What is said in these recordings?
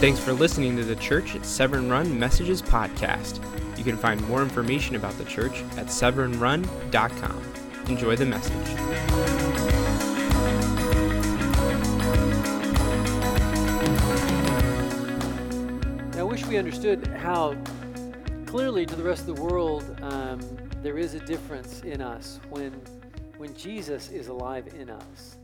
Thanks for listening to the Church at Severn Run Messages podcast. You can find more information about the church at severnrun.com. Enjoy the message. I wish we understood how clearly to the rest of the world um, there is a difference in us when when Jesus is alive in us.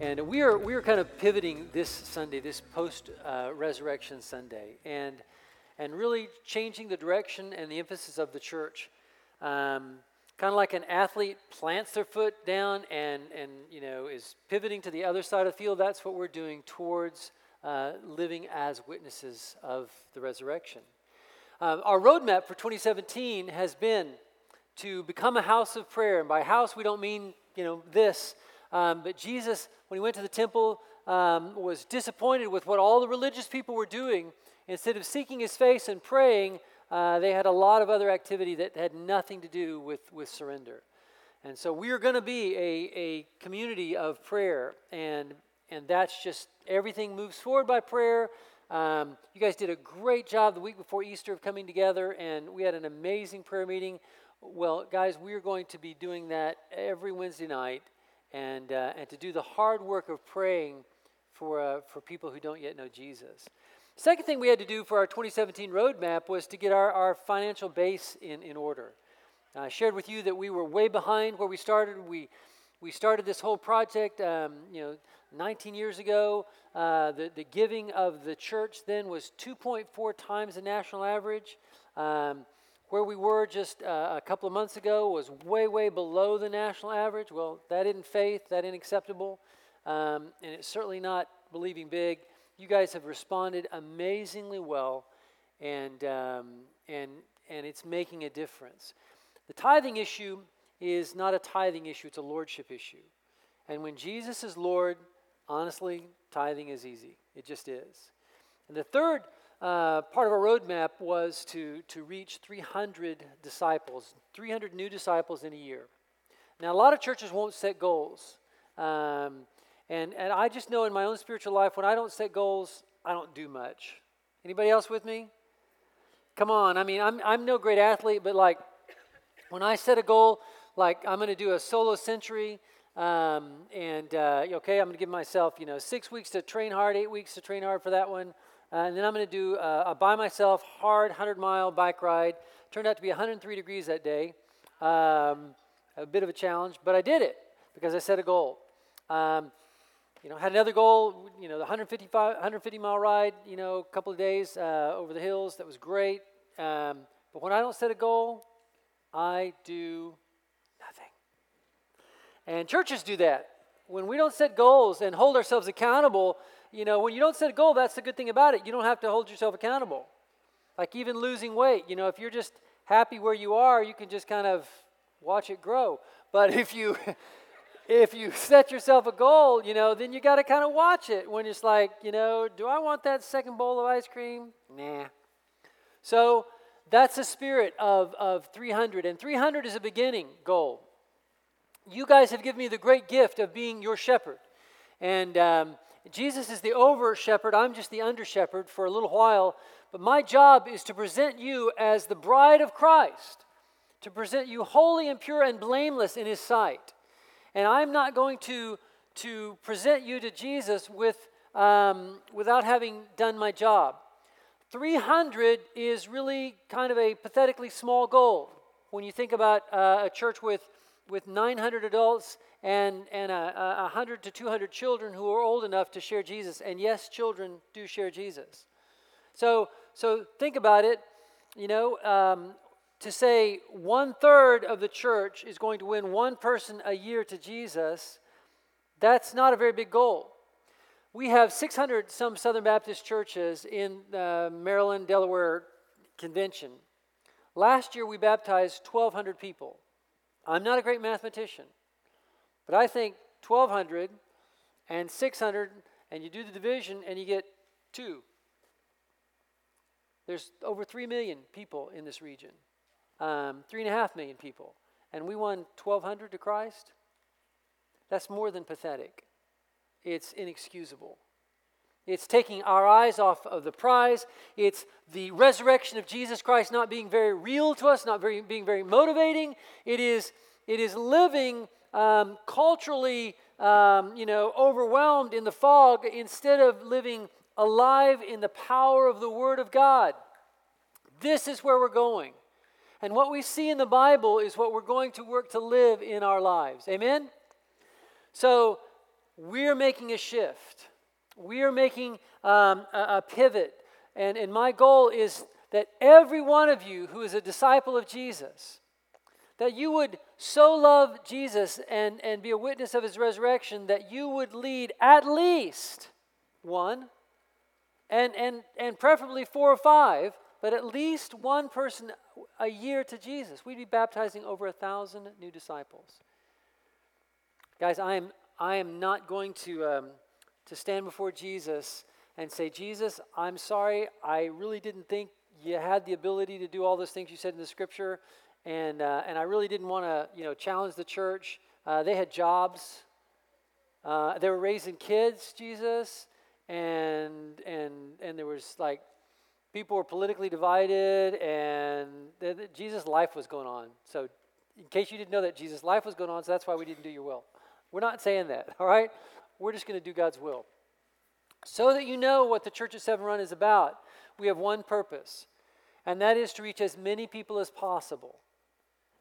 And we are we are kind of pivoting this Sunday, this post uh, resurrection Sunday, and and really changing the direction and the emphasis of the church. Um, kind of like an athlete plants their foot down and and you know is pivoting to the other side of the field. That's what we're doing towards uh, living as witnesses of the resurrection. Um, our roadmap for 2017 has been to become a house of prayer. And by house, we don't mean, you know, this. Um, but Jesus, when he went to the temple, um, was disappointed with what all the religious people were doing. Instead of seeking his face and praying, uh, they had a lot of other activity that had nothing to do with, with surrender. And so we are going to be a, a community of prayer. And, and that's just everything moves forward by prayer. Um, you guys did a great job the week before Easter of coming together, and we had an amazing prayer meeting. Well, guys, we are going to be doing that every Wednesday night, and uh, and to do the hard work of praying for uh, for people who don't yet know Jesus. Second thing we had to do for our 2017 roadmap was to get our, our financial base in, in order. I shared with you that we were way behind where we started. We we started this whole project, um, you know, 19 years ago. Uh, the, the giving of the church then was 2.4 times the national average. Um, where we were just uh, a couple of months ago was way, way below the national average. Well, that isn't faith, that isn't acceptable, um, and it's certainly not believing big. You guys have responded amazingly well, and, um, and, and it's making a difference. The tithing issue is not a tithing issue, it's a lordship issue. And when Jesus is Lord, honestly, tithing is easy. It just is. And the third uh, part of our roadmap was to, to reach 300 disciples, 300 new disciples in a year. Now, a lot of churches won't set goals. Um, and, and I just know in my own spiritual life, when I don't set goals, I don't do much. Anybody else with me? Come on. I mean, I'm, I'm no great athlete, but like when I set a goal, like I'm going to do a solo century, um, and uh, okay, I'm going to give myself, you know, six weeks to train hard, eight weeks to train hard for that one. Uh, and then I'm going to do uh, a by myself hard 100 mile bike ride. Turned out to be 103 degrees that day. Um, a bit of a challenge, but I did it because I set a goal. Um, you know, had another goal, you know, the 155, 150 mile ride, you know, a couple of days uh, over the hills. That was great. Um, but when I don't set a goal, I do nothing. And churches do that. When we don't set goals and hold ourselves accountable, you know, when you don't set a goal, that's the good thing about it. You don't have to hold yourself accountable. Like even losing weight, you know, if you're just happy where you are, you can just kind of watch it grow. But if you if you set yourself a goal, you know, then you got to kind of watch it when it's like, you know, do I want that second bowl of ice cream? Nah. So that's the spirit of, of 300. And 300 is a beginning goal. You guys have given me the great gift of being your shepherd. And um, Jesus is the over shepherd, I'm just the under shepherd for a little while, but my job is to present you as the bride of Christ, to present you holy and pure and blameless in his sight. And I'm not going to, to present you to Jesus with, um, without having done my job. 300 is really kind of a pathetically small goal when you think about uh, a church with, with 900 adults and, and a, a 100 to 200 children who are old enough to share Jesus. And yes, children do share Jesus. So, so think about it. You know, um, to say one third of the church is going to win one person a year to Jesus, that's not a very big goal. We have 600 some Southern Baptist churches in the Maryland, Delaware convention. Last year we baptized 1,200 people. I'm not a great mathematician. But I think 1,200 and 600, and you do the division and you get two. There's over 3 million people in this region, um, 3.5 million people. And we won 1,200 to Christ? That's more than pathetic. It's inexcusable. It's taking our eyes off of the prize. It's the resurrection of Jesus Christ not being very real to us, not very, being very motivating. It is, it is living um, culturally, um, you know, overwhelmed in the fog instead of living alive in the power of the Word of God. This is where we're going. And what we see in the Bible is what we're going to work to live in our lives. Amen? So we're making a shift. We are making um, a, a pivot. And, and my goal is that every one of you who is a disciple of Jesus, that you would so love Jesus and, and be a witness of his resurrection that you would lead at least one, and, and, and preferably four or five, but at least one person a year to Jesus. We'd be baptizing over a thousand new disciples. Guys, I am, I am not going to, um, to stand before Jesus and say, Jesus, I'm sorry, I really didn't think you had the ability to do all those things you said in the scripture, and, uh, and I really didn't want to, you know, challenge the church. Uh, they had jobs. Uh, they were raising kids, Jesus, and and and there was like people were politically divided, and the, the, Jesus' life was going on. So, in case you didn't know that Jesus' life was going on, so that's why we didn't do your will. We're not saying that, all right? We're just going to do God's will. So that you know what the Church at Severn Run is about, we have one purpose, and that is to reach as many people as possible.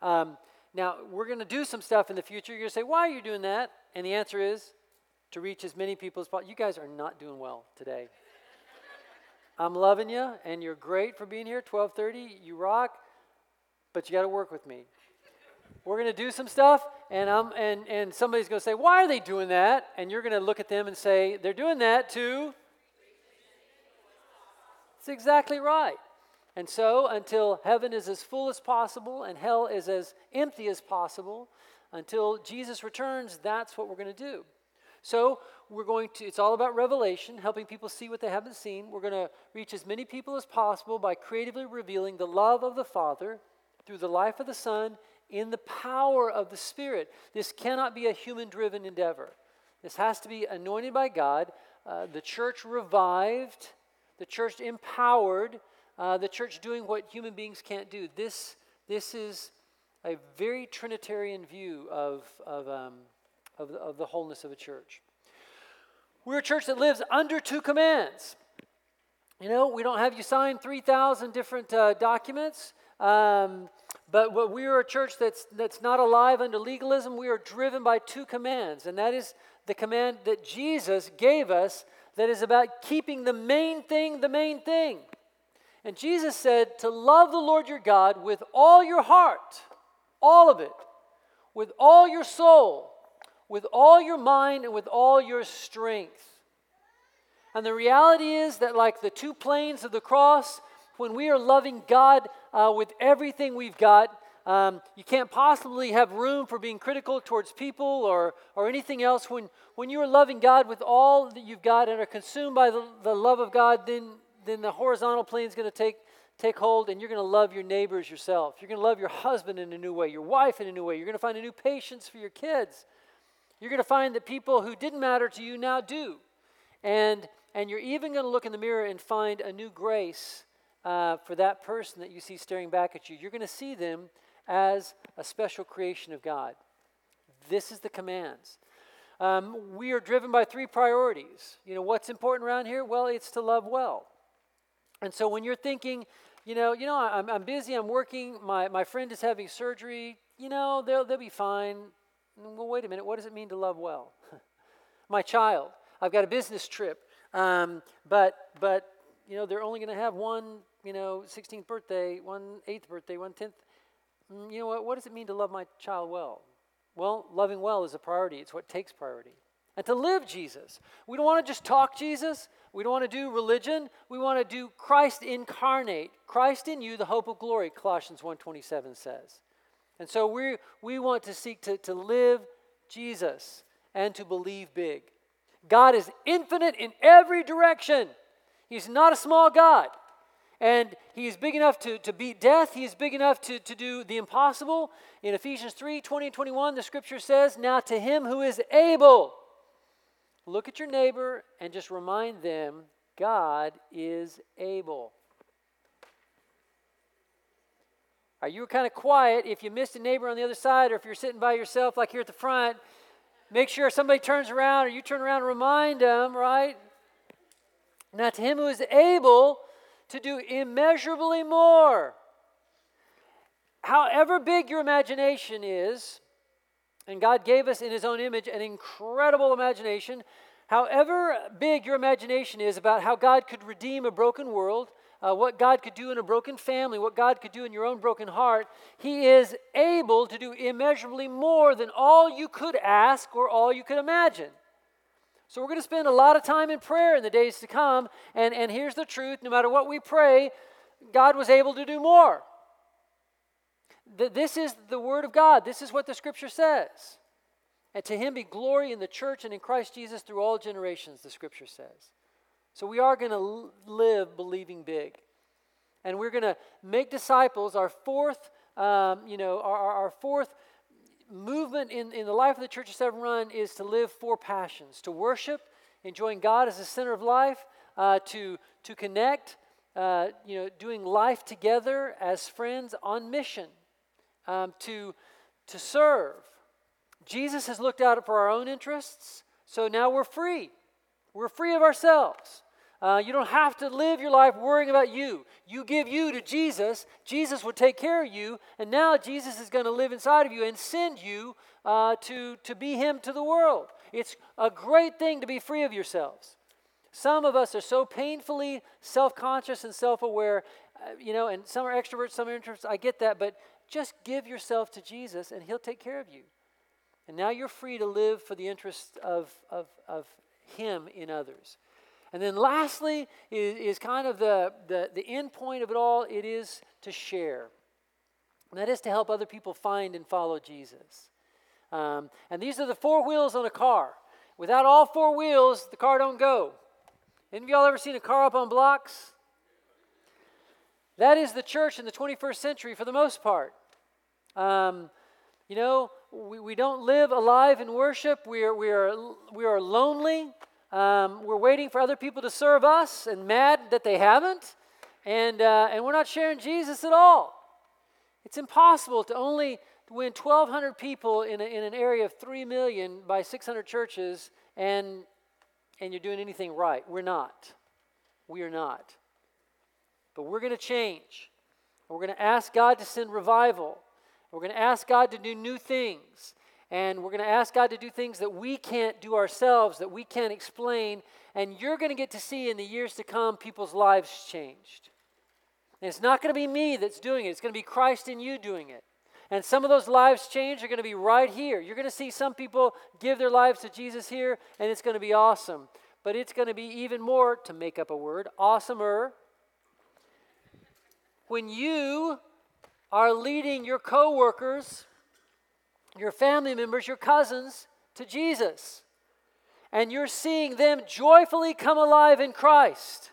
Um, now, we're going to do some stuff in the future. You're going to say, why are you doing that? And the answer is to reach as many people as possible. You guys are not doing well today. I'm loving you, and you're great for being here. 12:30, you rock, but you got to work with me. We're going to do some stuff, and I'm and and somebody's going to say, "Why are they doing that?" And you're going to look at them and say, "They're doing that to." It's exactly right. And so, until heaven is as full as possible and hell is as empty as possible, until Jesus returns, that's what we're going to do. So, we're going to, it's all about revelation, helping people see what they haven't seen. We're going to reach as many people as possible by creatively revealing the love of the Father through the life of the Son in the power of the Spirit. This cannot be a human driven endeavor. This has to be anointed by God, uh, the church revived, the church empowered, uh, the church doing what human beings can't do. This, this is a very Trinitarian view of, of, um, of, the, of the wholeness of a church. We're a church that lives under two commands. You know, we don't have you sign 3,000 different uh, documents, um, but we are a church that's, that's not alive under legalism. We are driven by two commands, and that is the command that Jesus gave us that is about keeping the main thing the main thing. And Jesus said to love the Lord your God with all your heart, all of it, with all your soul, with all your mind and with all your strength. And the reality is that, like the two planes of the cross, when we are loving God uh, with everything we've got, um, you can't possibly have room for being critical towards people or, or anything else. When, when you are loving God with all that you've got and are consumed by the, the love of God, then, then the horizontal plane is going to take, take hold and you're going to love your neighbors yourself. You're going to love your husband in a new way, your wife in a new way. You're going to find a new patience for your kids. You're going to find that people who didn't matter to you now do. And, and you're even going to look in the mirror and find a new grace uh, for that person that you see staring back at you. You're going to see them as a special creation of God. This is the commands. Um, we are driven by three priorities. You know, what's important around here? Well, it's to love well. And so when you're thinking, you know, you know, I'm, I'm busy, I'm working, my, my friend is having surgery, you know, they'll, they'll be fine. Well, wait a minute, what does it mean to love well? My child, I've got a business trip, um, but, but, you know, they're only going to have one, you know, 16th birthday, one 8th birthday, one 10th. Mm, you know what? What does it mean to love my child well? Well, loving well is a priority. It's what takes priority. And to live Jesus. We don't want to just talk Jesus. We don't want to do religion. We want to do Christ incarnate. Christ in you, the hope of glory, Colossians 1.27 says. And so we, we want to seek to, to live Jesus and to believe big. God is infinite in every direction. He's not a small God. And he is big enough to, to beat death. He is big enough to, to do the impossible. In Ephesians 3 20 and 21, the scripture says, Now to him who is able, look at your neighbor and just remind them God is able. Are you kind of quiet if you missed a neighbor on the other side or if you're sitting by yourself like here at the front? Make sure somebody turns around or you turn around and remind them, right? Now, to him who is able to do immeasurably more. However big your imagination is, and God gave us in his own image an incredible imagination. However big your imagination is about how God could redeem a broken world, uh, what God could do in a broken family, what God could do in your own broken heart, He is able to do immeasurably more than all you could ask or all you could imagine. So, we're going to spend a lot of time in prayer in the days to come. And, and here's the truth no matter what we pray, God was able to do more. This is the Word of God, this is what the Scripture says. And to Him be glory in the church and in Christ Jesus through all generations, the Scripture says. So we are going to live believing big. And we're going to make disciples. Our fourth, um, you know, our, our fourth movement in, in the life of the Church of Severn Run is to live four passions to worship, enjoying God as the center of life, uh, to, to connect, uh, you know, doing life together as friends on mission, um, to, to serve. Jesus has looked out for our own interests, so now we're free. We're free of ourselves. Uh, you don't have to live your life worrying about you. You give you to Jesus, Jesus will take care of you, and now Jesus is going to live inside of you and send you uh, to, to be Him to the world. It's a great thing to be free of yourselves. Some of us are so painfully self conscious and self aware, uh, you know, and some are extroverts, some are introverts. I get that, but just give yourself to Jesus and He'll take care of you. And now you're free to live for the interest of, of, of Him in others. And then lastly is, is kind of the, the, the end point of it all it is to share. And that is to help other people find and follow Jesus. Um, and these are the four wheels on a car. Without all four wheels, the car don't go. Any of y'all ever seen a car up on blocks? That is the church in the 21st century for the most part. Um, you know, we, we don't live alive in worship. We are, we are, we are lonely. Um, we're waiting for other people to serve us and mad that they haven't. And, uh, and we're not sharing Jesus at all. It's impossible to only win 1,200 people in, a, in an area of 3 million by 600 churches and, and you're doing anything right. We're not. We are not. But we're going to change. We're going to ask God to send revival. We're going to ask God to do new things. And we're going to ask God to do things that we can't do ourselves, that we can't explain. And you're going to get to see in the years to come people's lives changed. And it's not going to be me that's doing it, it's going to be Christ in you doing it. And some of those lives changed are going to be right here. You're going to see some people give their lives to Jesus here, and it's going to be awesome. But it's going to be even more, to make up a word, awesomer, when you are leading your coworkers your family members, your cousins to Jesus. And you're seeing them joyfully come alive in Christ.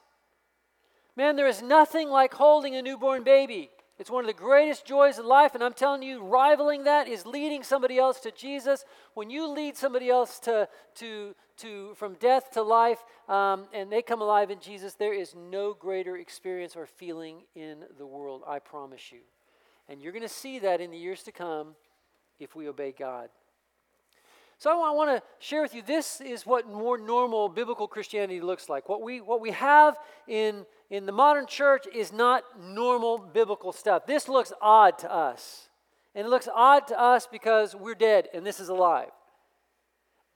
Man, there is nothing like holding a newborn baby. It's one of the greatest joys of life, and I'm telling you, rivaling that is leading somebody else to Jesus. When you lead somebody else to, to, to from death to life, um, and they come alive in Jesus, there is no greater experience or feeling in the world, I promise you. And you're going to see that in the years to come if we obey God. So I want to share with you this is what more normal biblical Christianity looks like. What we what we have in in the modern church is not normal biblical stuff. This looks odd to us. And it looks odd to us because we're dead and this is alive.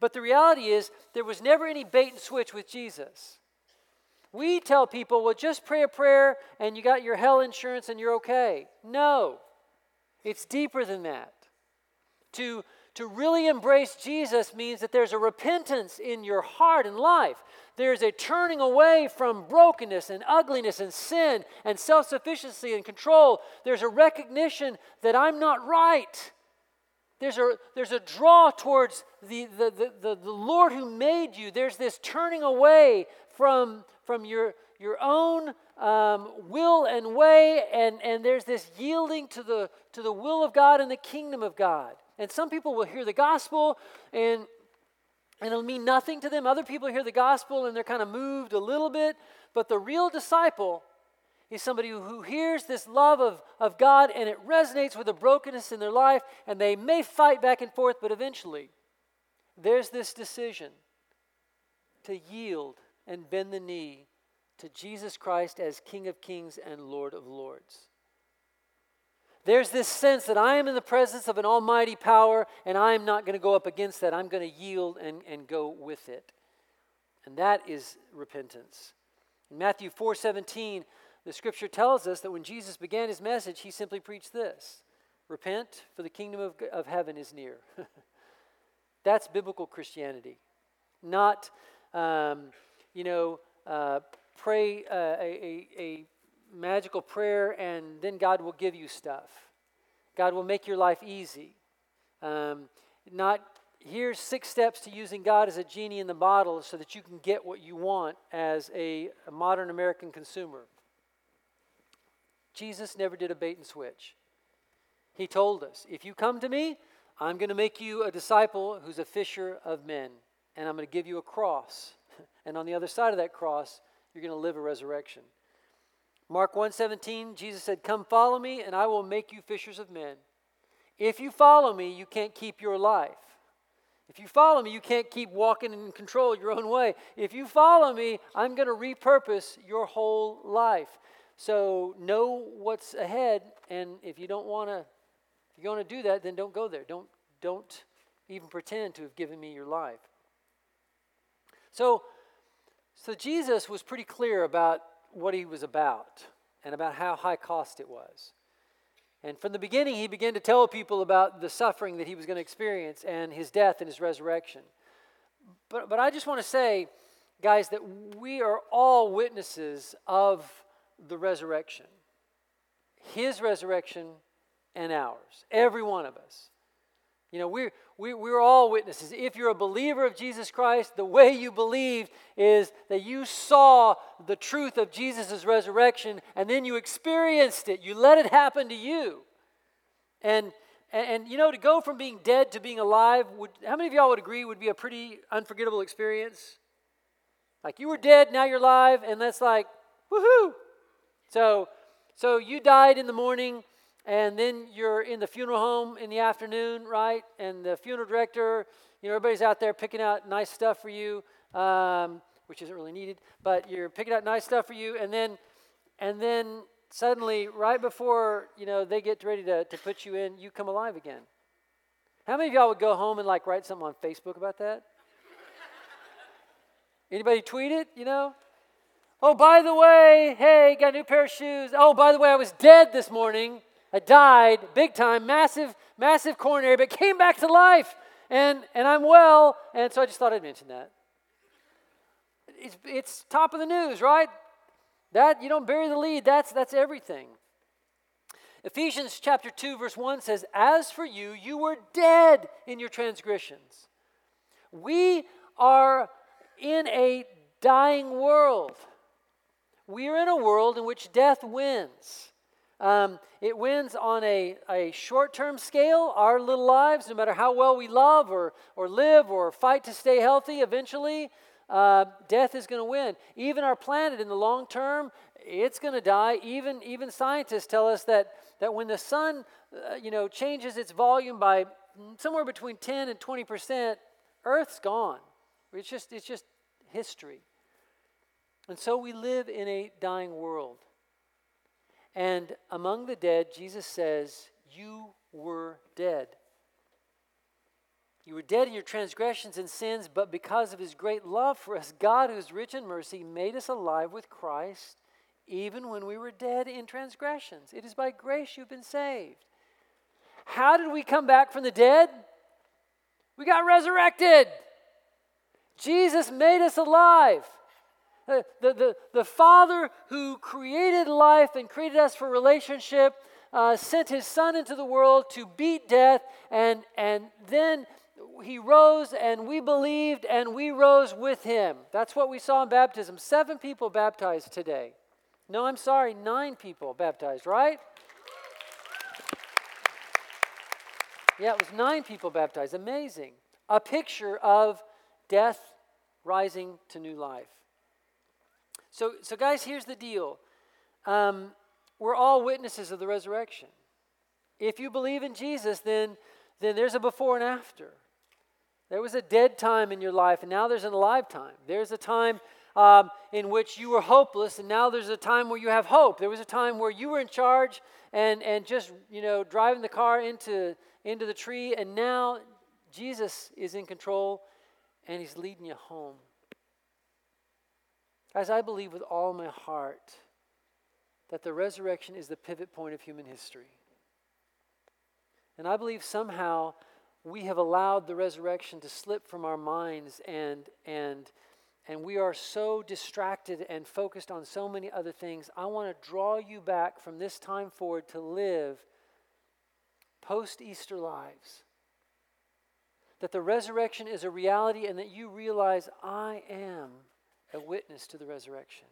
But the reality is there was never any bait and switch with Jesus. We tell people, well, just pray a prayer and you got your hell insurance and you're okay. No, it's deeper than that. To, to really embrace Jesus means that there's a repentance in your heart and life. There's a turning away from brokenness and ugliness and sin and self sufficiency and control. There's a recognition that I'm not right. There's a, there's a draw towards the, the, the, the, the Lord who made you. There's this turning away from, from your, your own um, will and way, and, and there's this yielding to the, to the will of God and the kingdom of God. And some people will hear the gospel and and it'll mean nothing to them. Other people hear the gospel and they're kind of moved a little bit, but the real disciple is somebody who hears this love of, of God and it resonates with the brokenness in their life, and they may fight back and forth, but eventually there's this decision to yield and bend the knee to Jesus Christ as King of Kings and Lord of Lords. There's this sense that I am in the presence of an almighty power and I'm not going to go up against that. I'm going to yield and, and go with it. And that is repentance. In Matthew 4 17, the scripture tells us that when Jesus began his message, he simply preached this Repent, for the kingdom of, of heaven is near. That's biblical Christianity. Not, um, you know, uh, pray uh, a, a, a magical prayer and then God will give you stuff. God will make your life easy. Um, not here's six steps to using God as a genie in the bottle so that you can get what you want as a, a modern American consumer. Jesus never did a bait and switch. He told us, if you come to me, I'm going to make you a disciple who's a fisher of men, and I'm going to give you a cross. And on the other side of that cross, you're going to live a resurrection. Mark 1:17, Jesus said, "Come follow me and I will make you fishers of men." If you follow me, you can't keep your life. If you follow me, you can't keep walking in control your own way. If you follow me, I'm going to repurpose your whole life. So know what's ahead, and if you don't want to, if you want to do that, then don't go there. Don't don't even pretend to have given me your life. So, so Jesus was pretty clear about what he was about and about how high cost it was. And from the beginning, he began to tell people about the suffering that he was going to experience and his death and his resurrection. But, but I just want to say, guys, that we are all witnesses of the resurrection his resurrection and ours, every one of us. You know, we're, we, we're all witnesses. If you're a believer of Jesus Christ, the way you believed is that you saw the truth of Jesus' resurrection and then you experienced it. You let it happen to you. And, and, and, you know, to go from being dead to being alive, would, how many of y'all would agree would be a pretty unforgettable experience? Like you were dead, now you're alive, and that's like, woohoo! So, so you died in the morning and then you're in the funeral home in the afternoon, right? And the funeral director, you know, everybody's out there picking out nice stuff for you, um, which isn't really needed, but you're picking out nice stuff for you, and then, and then suddenly, right before you know they get ready to, to put you in, you come alive again. How many of y'all would go home and like write something on Facebook about that? Anybody tweet it? You know. Oh, by the way, hey, got a new pair of shoes. Oh, by the way, I was dead this morning. I died big time, massive, massive coronary, but came back to life. And, and I'm well. And so I just thought I'd mention that. It's, it's top of the news, right? That you don't bury the lead. That's that's everything. Ephesians chapter 2 verse 1 says, "As for you, you were dead in your transgressions." We are in a dying world. We are in a world in which death wins. Um, it wins on a, a short term scale. Our little lives, no matter how well we love or, or live or fight to stay healthy, eventually uh, death is going to win. Even our planet in the long term, it's going to die. Even, even scientists tell us that, that when the sun uh, you know, changes its volume by somewhere between 10 and 20 percent, Earth's gone. It's just, it's just history. And so we live in a dying world. And among the dead, Jesus says, You were dead. You were dead in your transgressions and sins, but because of his great love for us, God, who is rich in mercy, made us alive with Christ even when we were dead in transgressions. It is by grace you've been saved. How did we come back from the dead? We got resurrected. Jesus made us alive. The, the, the, Father who created life and created us for relationship uh, sent his Son into the world to beat death, and, and then he rose, and we believed, and we rose with him. That's what we saw in baptism. Seven people baptized today. No, I'm sorry, nine people baptized, right? Yeah, it was nine people baptized. Amazing. A picture of death rising to new life. So, so guys, here's the deal. Um, we're all witnesses of the resurrection. If you believe in Jesus, then, then there's a before and after. There was a dead time in your life, and now there's an alive time. There's a time um, in which you were hopeless, and now there's a time where you have hope. There was a time where you were in charge and, and just, you know, driving the car into, into the tree, and now Jesus is in control and he's leading you home. Guys, I believe with all my heart that the resurrection is the pivot point of human history. And I believe somehow we have allowed the resurrection to slip from our minds and and and we are so distracted and focused on so many other things. I want to draw you back from this time forward to live post Easter lives. That the resurrection is a reality and that you realize I am a witness to the resurrection.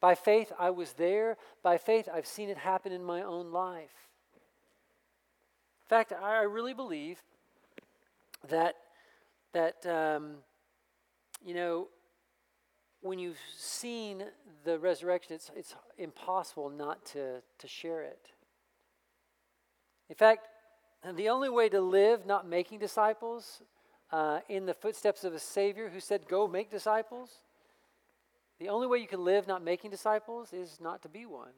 By faith, I was there. By faith, I've seen it happen in my own life. In fact, I really believe that, that um, you know, when you've seen the resurrection, it's, it's impossible not to, to share it. In fact, the only way to live not making disciples uh, in the footsteps of a Savior who said, Go make disciples, the only way you can live not making disciples is not to be one.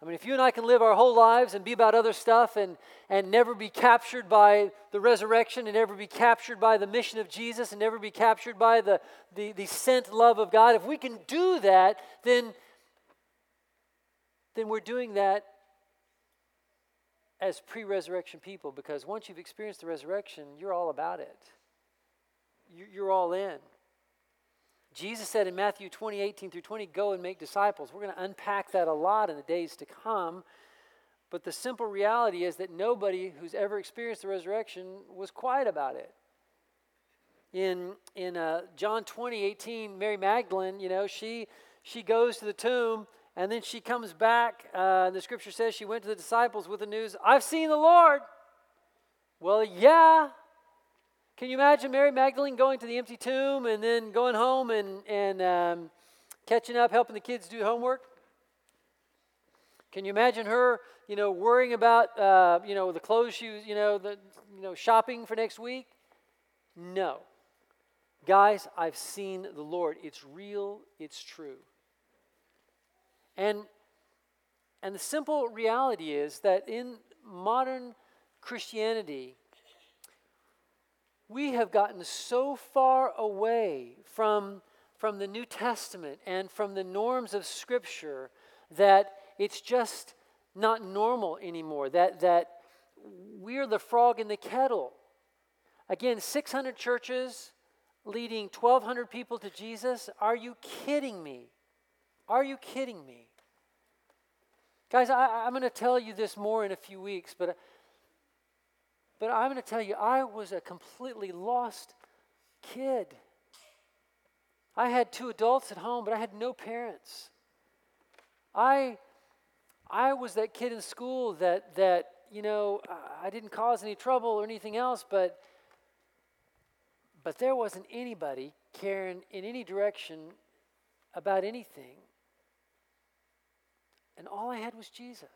I mean, if you and I can live our whole lives and be about other stuff and, and never be captured by the resurrection and never be captured by the mission of Jesus and never be captured by the, the, the sent love of God, if we can do that, then, then we're doing that as pre resurrection people because once you've experienced the resurrection, you're all about it. You're all in. Jesus said in Matthew 20, 18 through 20, go and make disciples. We're going to unpack that a lot in the days to come. But the simple reality is that nobody who's ever experienced the resurrection was quiet about it. In, in uh, John 20, 18, Mary Magdalene, you know, she, she goes to the tomb and then she comes back. Uh, the scripture says she went to the disciples with the news, I've seen the Lord. Well, yeah, can you imagine Mary Magdalene going to the empty tomb and then going home and, and um, catching up, helping the kids do homework? Can you imagine her, you know, worrying about, uh, you know, the clothes she was, you know, the, you know, shopping for next week? No. Guys, I've seen the Lord. It's real, it's true. And, and the simple reality is that in modern Christianity, we have gotten so far away from, from the New Testament and from the norms of Scripture that it's just not normal anymore. That, that we're the frog in the kettle. Again, 600 churches leading 1,200 people to Jesus. Are you kidding me? Are you kidding me? Guys, I, am going to tell you this more in a few weeks, but but I'm going to tell you, I was a completely lost kid. I had two adults at home, but I had no parents. I, I was that kid in school that, that, you know, I didn't cause any trouble or anything else, but, but there wasn't anybody caring in any direction about anything. And all I had was Jesus.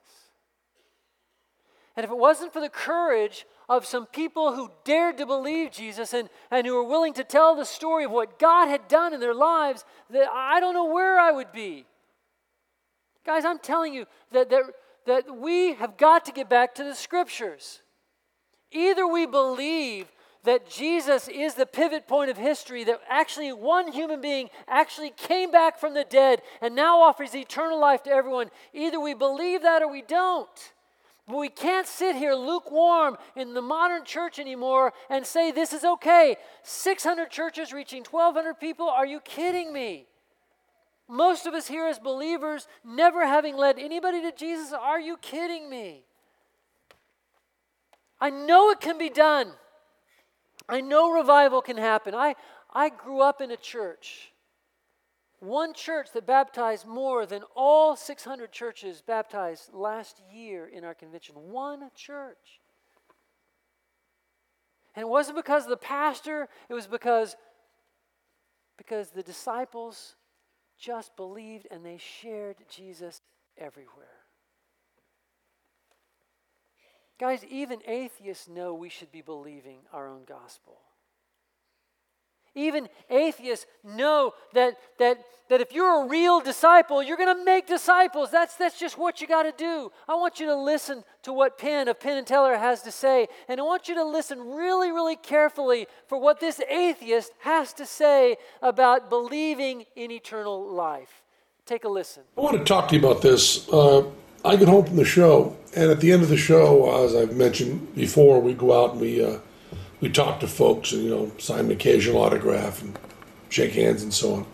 And if it wasn't for the courage of some people who dared to believe Jesus and, and who were willing to tell the story of what God had done in their lives, that I don't know where I would be. Guys, I'm telling you that, that, that we have got to get back to the scriptures. Either we believe that Jesus is the pivot point of history, that actually one human being actually came back from the dead and now offers eternal life to everyone. Either we believe that or we don't. But we can't sit here lukewarm in the modern church anymore and say this is okay. 600 churches reaching 1,200 people? Are you kidding me? Most of us here as believers, never having led anybody to Jesus, are you kidding me? I know it can be done. I know revival can happen. I, I grew up in a church one church that baptized more than all 600 churches baptized last year in our convention. One church. And it wasn't because of the pastor, it was because because the disciples just believed and they shared Jesus everywhere. Guys, even atheists know we should be believing our own gospel. Even atheists know that, that, that if you're a real disciple, you're going to make disciples. That's, that's just what you got to do. I want you to listen to what Penn of Penn and Teller has to say, and I want you to listen really, really carefully for what this atheist has to say about believing in eternal life. Take a listen. I want to talk to you about this. Uh, I get home from the show, and at the end of the show, as I've mentioned before, we go out and we. Uh, we talk to folks and you know sign an occasional autograph and shake hands and so on.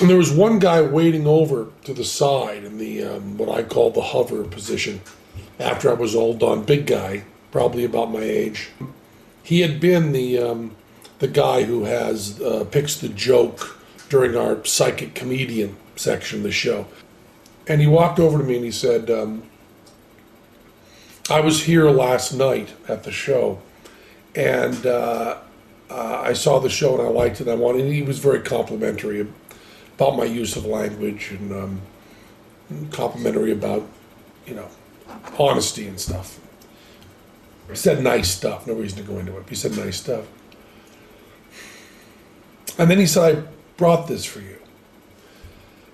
And there was one guy waiting over to the side in the um, what I call the hover position. After I was all done, big guy, probably about my age. He had been the um, the guy who has uh, picks the joke during our psychic comedian section of the show. And he walked over to me and he said, um, I was here last night at the show, and uh, uh, I saw the show and I liked it. I wanted. He was very complimentary about my use of language and um, complimentary about, you know, honesty and stuff. He said nice stuff. No reason to go into it. he said nice stuff. And then he said, "I brought this for you."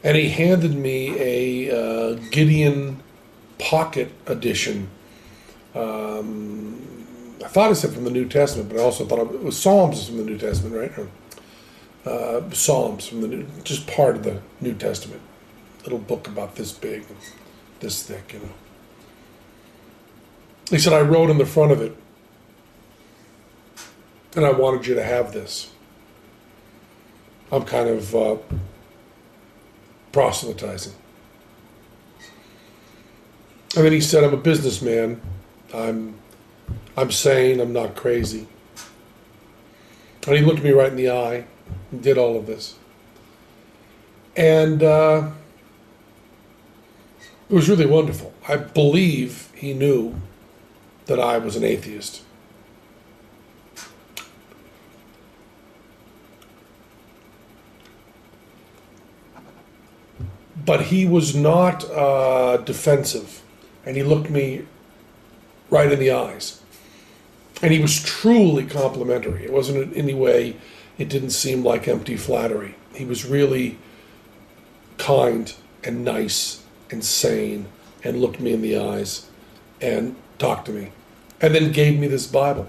And he handed me a uh, Gideon Pocket Edition um, I thought it said from the New Testament, but I also thought it was Psalms from the New Testament, right? uh, Psalms from the New, just part of the New Testament. Little book about this big, this thick, you know. He said, I wrote in the front of it, and I wanted you to have this. I'm kind of uh, proselytizing. And then he said, I'm a businessman I'm, I'm sane, I'm not crazy. And he looked me right in the eye and did all of this. And uh, it was really wonderful. I believe he knew that I was an atheist. But he was not uh, defensive. And he looked me right in the eyes. And he was truly complimentary. It wasn't in any way, it didn't seem like empty flattery. He was really kind and nice and sane and looked me in the eyes and talked to me and then gave me this Bible.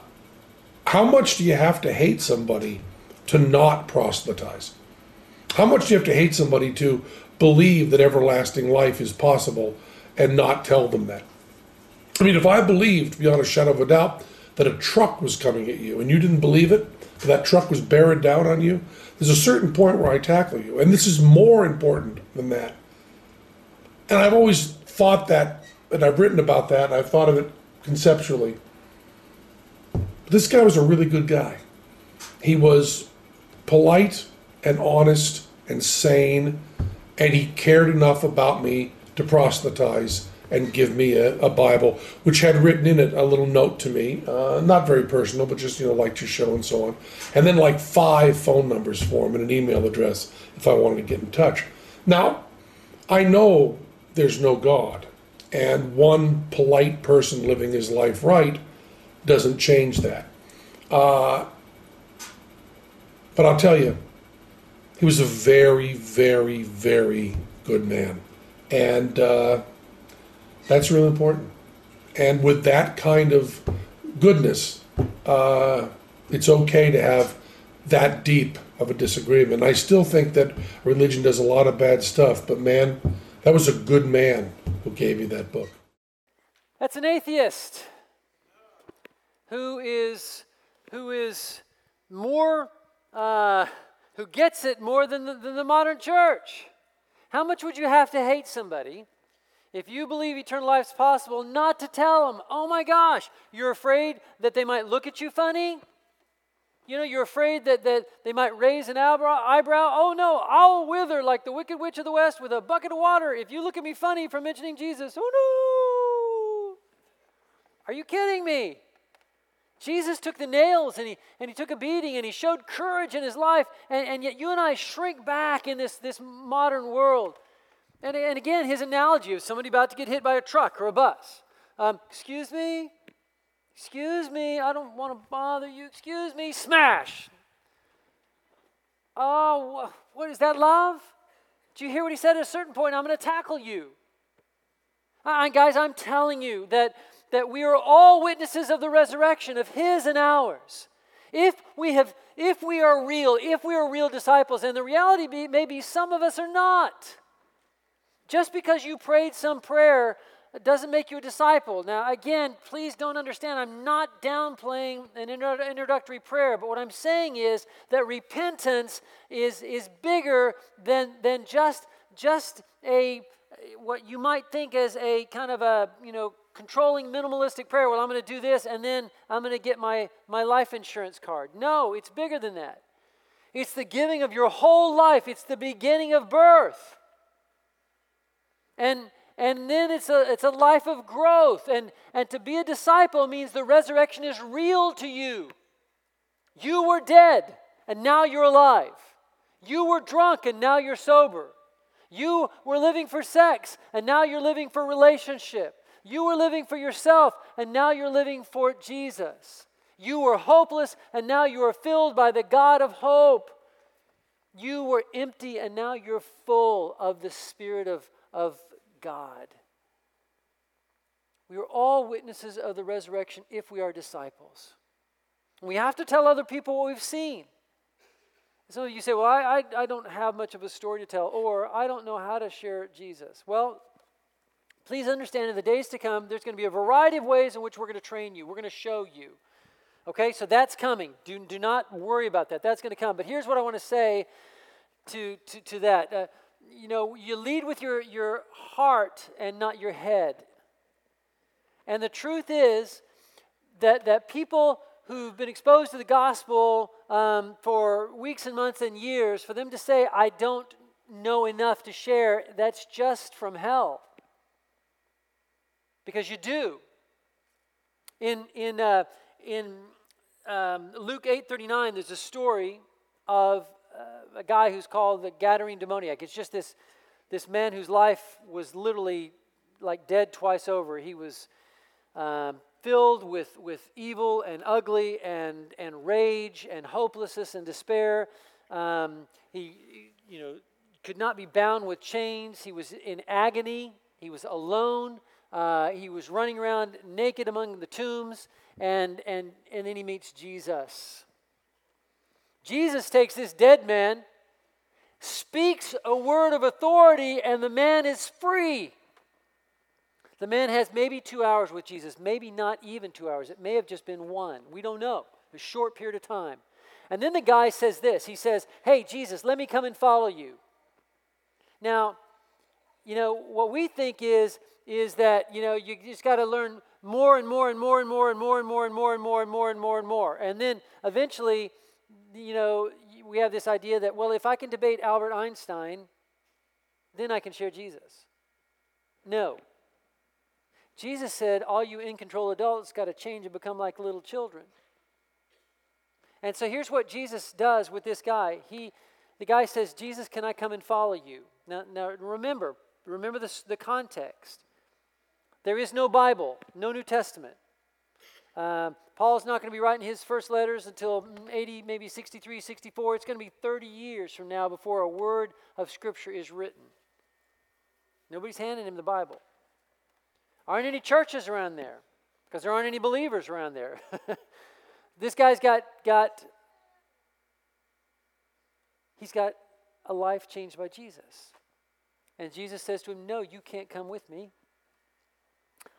how much do you have to hate somebody to not proselytize? How much do you have to hate somebody to believe that everlasting life is possible and not tell them that? I mean, if I believed beyond a shadow of a doubt that a truck was coming at you and you didn't believe it, that truck was bearing down on you, there's a certain point where I tackle you. And this is more important than that. And I've always thought that, and I've written about that, and I've thought of it conceptually. This guy was a really good guy. He was polite and honest and sane, and he cared enough about me to proselytize and give me a, a, Bible, which had written in it a little note to me, uh, not very personal, but just, you know, like your show and so on. And then like five phone numbers for him and an email address if I wanted to get in touch. Now, I know there's no God, and one polite person living his life right doesn't change that. Uh, but I'll tell you, he was a very, very, very good man. And, uh, that's really important. And with that kind of goodness, uh, it's okay to have that deep of a disagreement. I still think that religion does a lot of bad stuff, but man, that was a good man who gave you that book. That's an atheist who is who is more, uh, who gets it more than the, than the modern church. How much would you have to hate somebody if you believe eternal life is possible not to tell them, oh my gosh, you're afraid that they might look at you funny? You know, you're afraid that, that they might raise an eyebrow. Oh no, I'll wither like the wicked witch of the west with a bucket of water if you look at me funny for mentioning Jesus. Oh no! Are you kidding me? Jesus took the nails and he, and he took a beating and he showed courage in his life, and, and yet you and I shrink back in this, this modern world. And, and again, his analogy of somebody about to get hit by a truck or a bus. Um, excuse me? Excuse me, I don't want to bother you. Excuse me, smash. Oh, what is that love? Do you hear what he said at a certain point? I'm going to tackle you. Uh, guys, I'm telling you that that we are all witnesses of the resurrection of his and ours. If we have if we are real, if we are real disciples, and the reality be, maybe some of us are not. Just because you prayed some prayer doesn't make you a disciple. Now, again, please don't understand, I'm not downplaying an introductory prayer, but what I'm saying is that repentance is, is bigger than, than just, just a what you might think as a kind of a you know controlling minimalistic prayer. Well, I'm going to do this and then I'm going to get my, my life insurance card. No, it's bigger than that. It's the giving of your whole life, it's the beginning of birth. And and then it's a, it's a life of growth. And, and to be a disciple means the resurrection is real to you. You were dead, and now you're alive. You were drunk, and now you're sober. You were living for sex, and now you're living for relationship. You were living for yourself, and now you're living for Jesus. You were hopeless, and now you are filled by the God of hope. You were empty, and now you're full of the Spirit of, of God. We are all witnesses of the resurrection if we are disciples. We have to tell other people what we've seen. So you say, Well, I, I, I don't have much of a story to tell, or I don't know how to share Jesus. Well, please understand in the days to come, there's going to be a variety of ways in which we're going to train you. We're going to show you. Okay, so that's coming. Do, do not worry about that. That's going to come. But here's what I want to say to, to, to that. Uh, you know, you lead with your, your heart and not your head. And the truth is that, that people who've been exposed to the gospel um, for weeks and months and years, for them to say, I don't know enough to share, that's just from hell because you do. In, in, uh, in um, Luke 8.39, there's a story of uh, a guy who's called the Gadarene demoniac. It's just this, this man whose life was literally like dead twice over. He was um, filled with, with evil and ugly and, and rage and hopelessness and despair. Um, he, you know, could not be bound with chains. He was in agony. He was alone. Uh, he was running around naked among the tombs, and, and, and then he meets Jesus. Jesus takes this dead man, speaks a word of authority, and the man is free. The man has maybe two hours with Jesus, maybe not even two hours. It may have just been one. We don't know. A short period of time. And then the guy says this He says, Hey, Jesus, let me come and follow you. Now, you know, what we think is, is that, you know, you just got to learn more and more and more and more and more and more and more and more and more and more and more. And then eventually, you know, we have this idea that, well, if I can debate Albert Einstein, then I can share Jesus. No. Jesus said, all you in control adults got to change and become like little children. And so here's what Jesus does with this guy. He, the guy says, Jesus, can I come and follow you? Now, now remember, remember the context. There is no Bible, no New Testament. Uh, Paul's not going to be writing his first letters until 80, maybe 63, 64. It's going to be 30 years from now before a word of Scripture is written. Nobody's handing him the Bible. Aren't any churches around there because there aren't any believers around there. this guy's got, got, he's got a life changed by Jesus. And Jesus says to him, No, you can't come with me.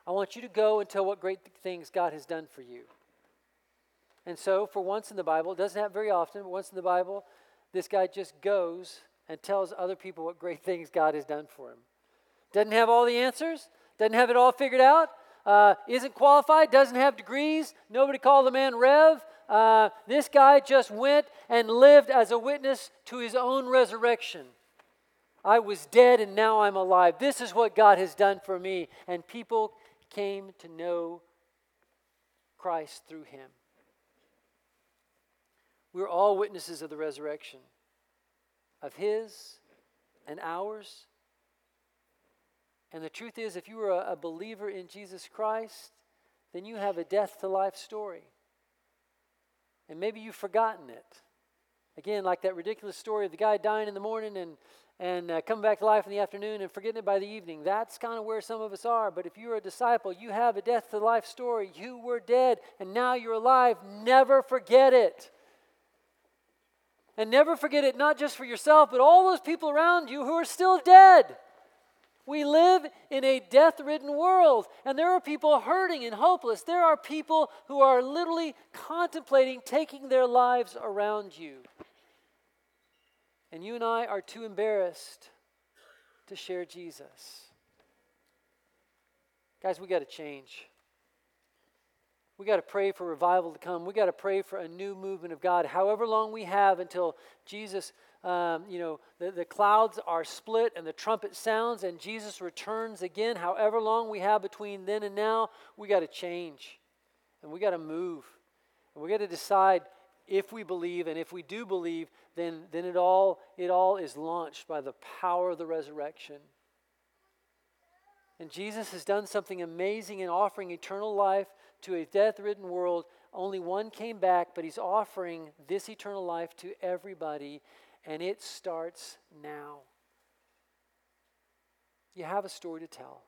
I want you to go and tell what great things God has done for you. And so, for once in the Bible, it doesn't happen very often, but once in the Bible, this guy just goes and tells other people what great things God has done for him. Doesn't have all the answers, doesn't have it all figured out, uh, isn't qualified, doesn't have degrees, nobody called the man Rev. Uh, this guy just went and lived as a witness to his own resurrection. I was dead and now I'm alive. This is what God has done for me. And people came to know Christ through him. We're all witnesses of the resurrection, of his and ours. And the truth is, if you are a, believer in Jesus Christ, then you have a death to life story. And maybe you've forgotten it. Again, like that ridiculous story of the guy dying in the morning and, and uh, coming back to life in the afternoon and forgetting it by the evening. That's kind of where some of us are. But if you're a disciple, you have a death to life story. You were dead and now you're alive. Never forget it. And never forget it, not just for yourself, but all those people around you who are still dead. We live in a death ridden world, and there are people hurting and hopeless. There are people who are literally contemplating taking their lives around you. And you and I are too embarrassed to share Jesus. Guys, we got to change. We got to pray for revival to come. We got to pray for a new movement of God. However long we have until Jesus um, you know, the, the clouds are split and the trumpet sounds and Jesus returns again. However long we have between then and now, we got to change and we got to move. And we got to decide if we believe and if we do believe, then, then it, all, it all is launched by the power of the resurrection. And Jesus has done something amazing in offering eternal life to a death ridden world. Only one came back, but he's offering this eternal life to everybody and it starts now. You have a story to tell.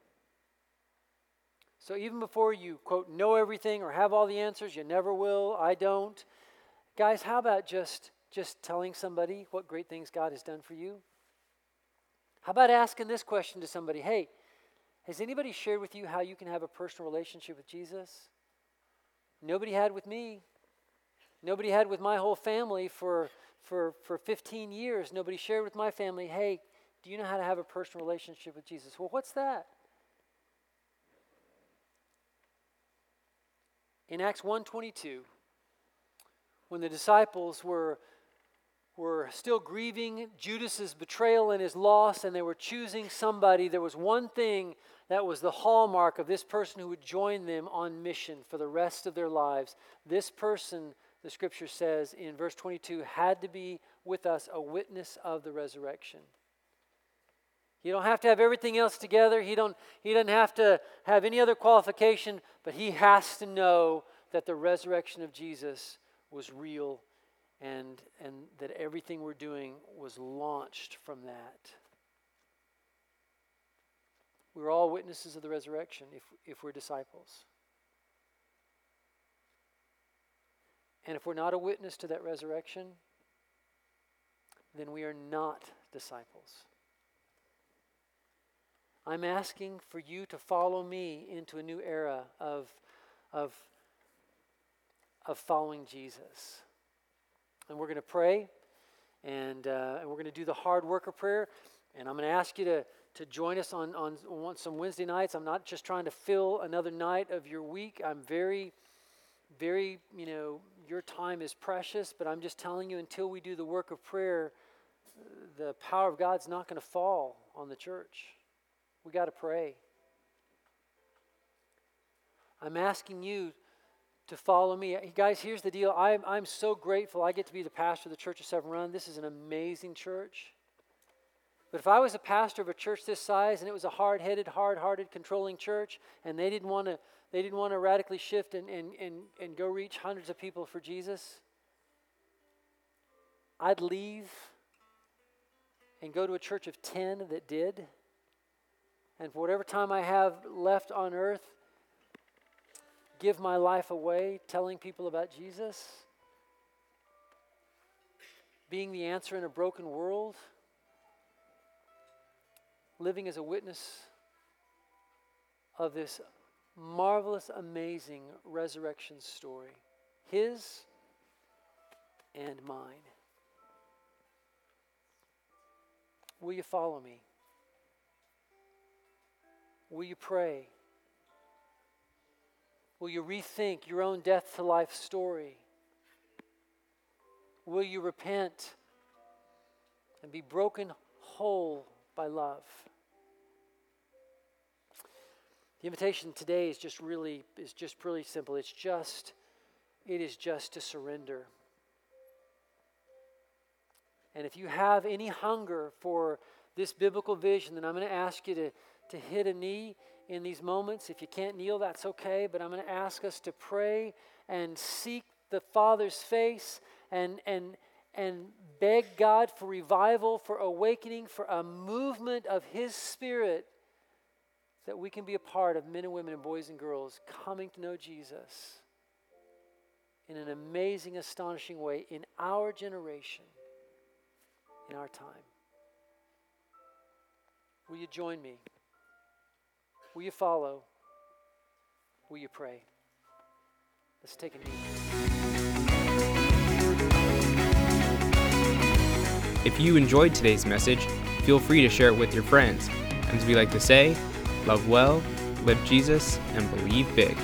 So even before you, quote, know everything or have all the answers, you never will, I don't. Guys, how about just, just telling somebody what great things God has done for you? How about asking this question to somebody Hey, has anybody shared with you how you can have a personal relationship with Jesus? Nobody had with me. Nobody had with my whole family for for, for 15 years, nobody shared with my family, hey, do you know how to have a personal relationship with Jesus? Well, what's that? In Acts 1:22, when the disciples were were still grieving Judas's betrayal and his loss and they were choosing somebody, there was one thing that was the hallmark of this person who would join them on mission for the rest of their lives. This person the scripture says in verse 22 had to be with us a witness of the resurrection. You don't have to have everything else together. He, don't, he doesn't have to have any other qualification, but he has to know that the resurrection of Jesus was real and, and that everything we're doing was launched from that. We're all witnesses of the resurrection if, if we're disciples. And if we're not a witness to that resurrection, then we are not disciples. I'm asking for you to follow me into a new era of, of, of following Jesus. And we're going to pray, and, uh, and we're going to do the hard work of prayer. And I'm going to ask you to, to join us on, on, on some Wednesday nights. I'm not just trying to fill another night of your week. I'm very, very, you know, your time is precious, but I'm just telling you until we do the work of prayer, the power of God's not going to fall on the church. We got to pray. I'm asking you to follow me. Guys, here's the deal. I'm, I'm so grateful I get to be the pastor of the Church of Severn Run. This is an amazing church. But if I was a pastor of a church this size and it was a hard headed, hard hearted, controlling church, and they didn't want to they didn't want to radically shift and, and, and, and go reach hundreds of people for Jesus. I'd leave and go to a church of 10 that did. And for whatever time I have left on earth, give my life away telling people about Jesus, being the answer in a broken world, living as a witness of this marvelous, amazing resurrection story. His and mine. Will you follow me? Will you pray? Will you rethink your own death to life story? Will you repent and be broken whole by love? The invitation today is just really is just really simple. It's just it is just to surrender. And if you have any hunger for this biblical vision, then I'm going to ask you to, to hit a knee in these moments. If you can't kneel, that's okay, but I'm going to ask us to pray and seek the Father's face and, and, and beg God for revival, for awakening, for a movement of His Spirit that we can be a part of men and women and boys and girls coming to know Jesus in an amazing, astonishing way in our generation, in our time. Will you join me? Will you follow? Will you pray? Let's take a knee. If you enjoyed today's message, feel free to share it with your friends. And as we like to say, love well, live Jesus, and believe big.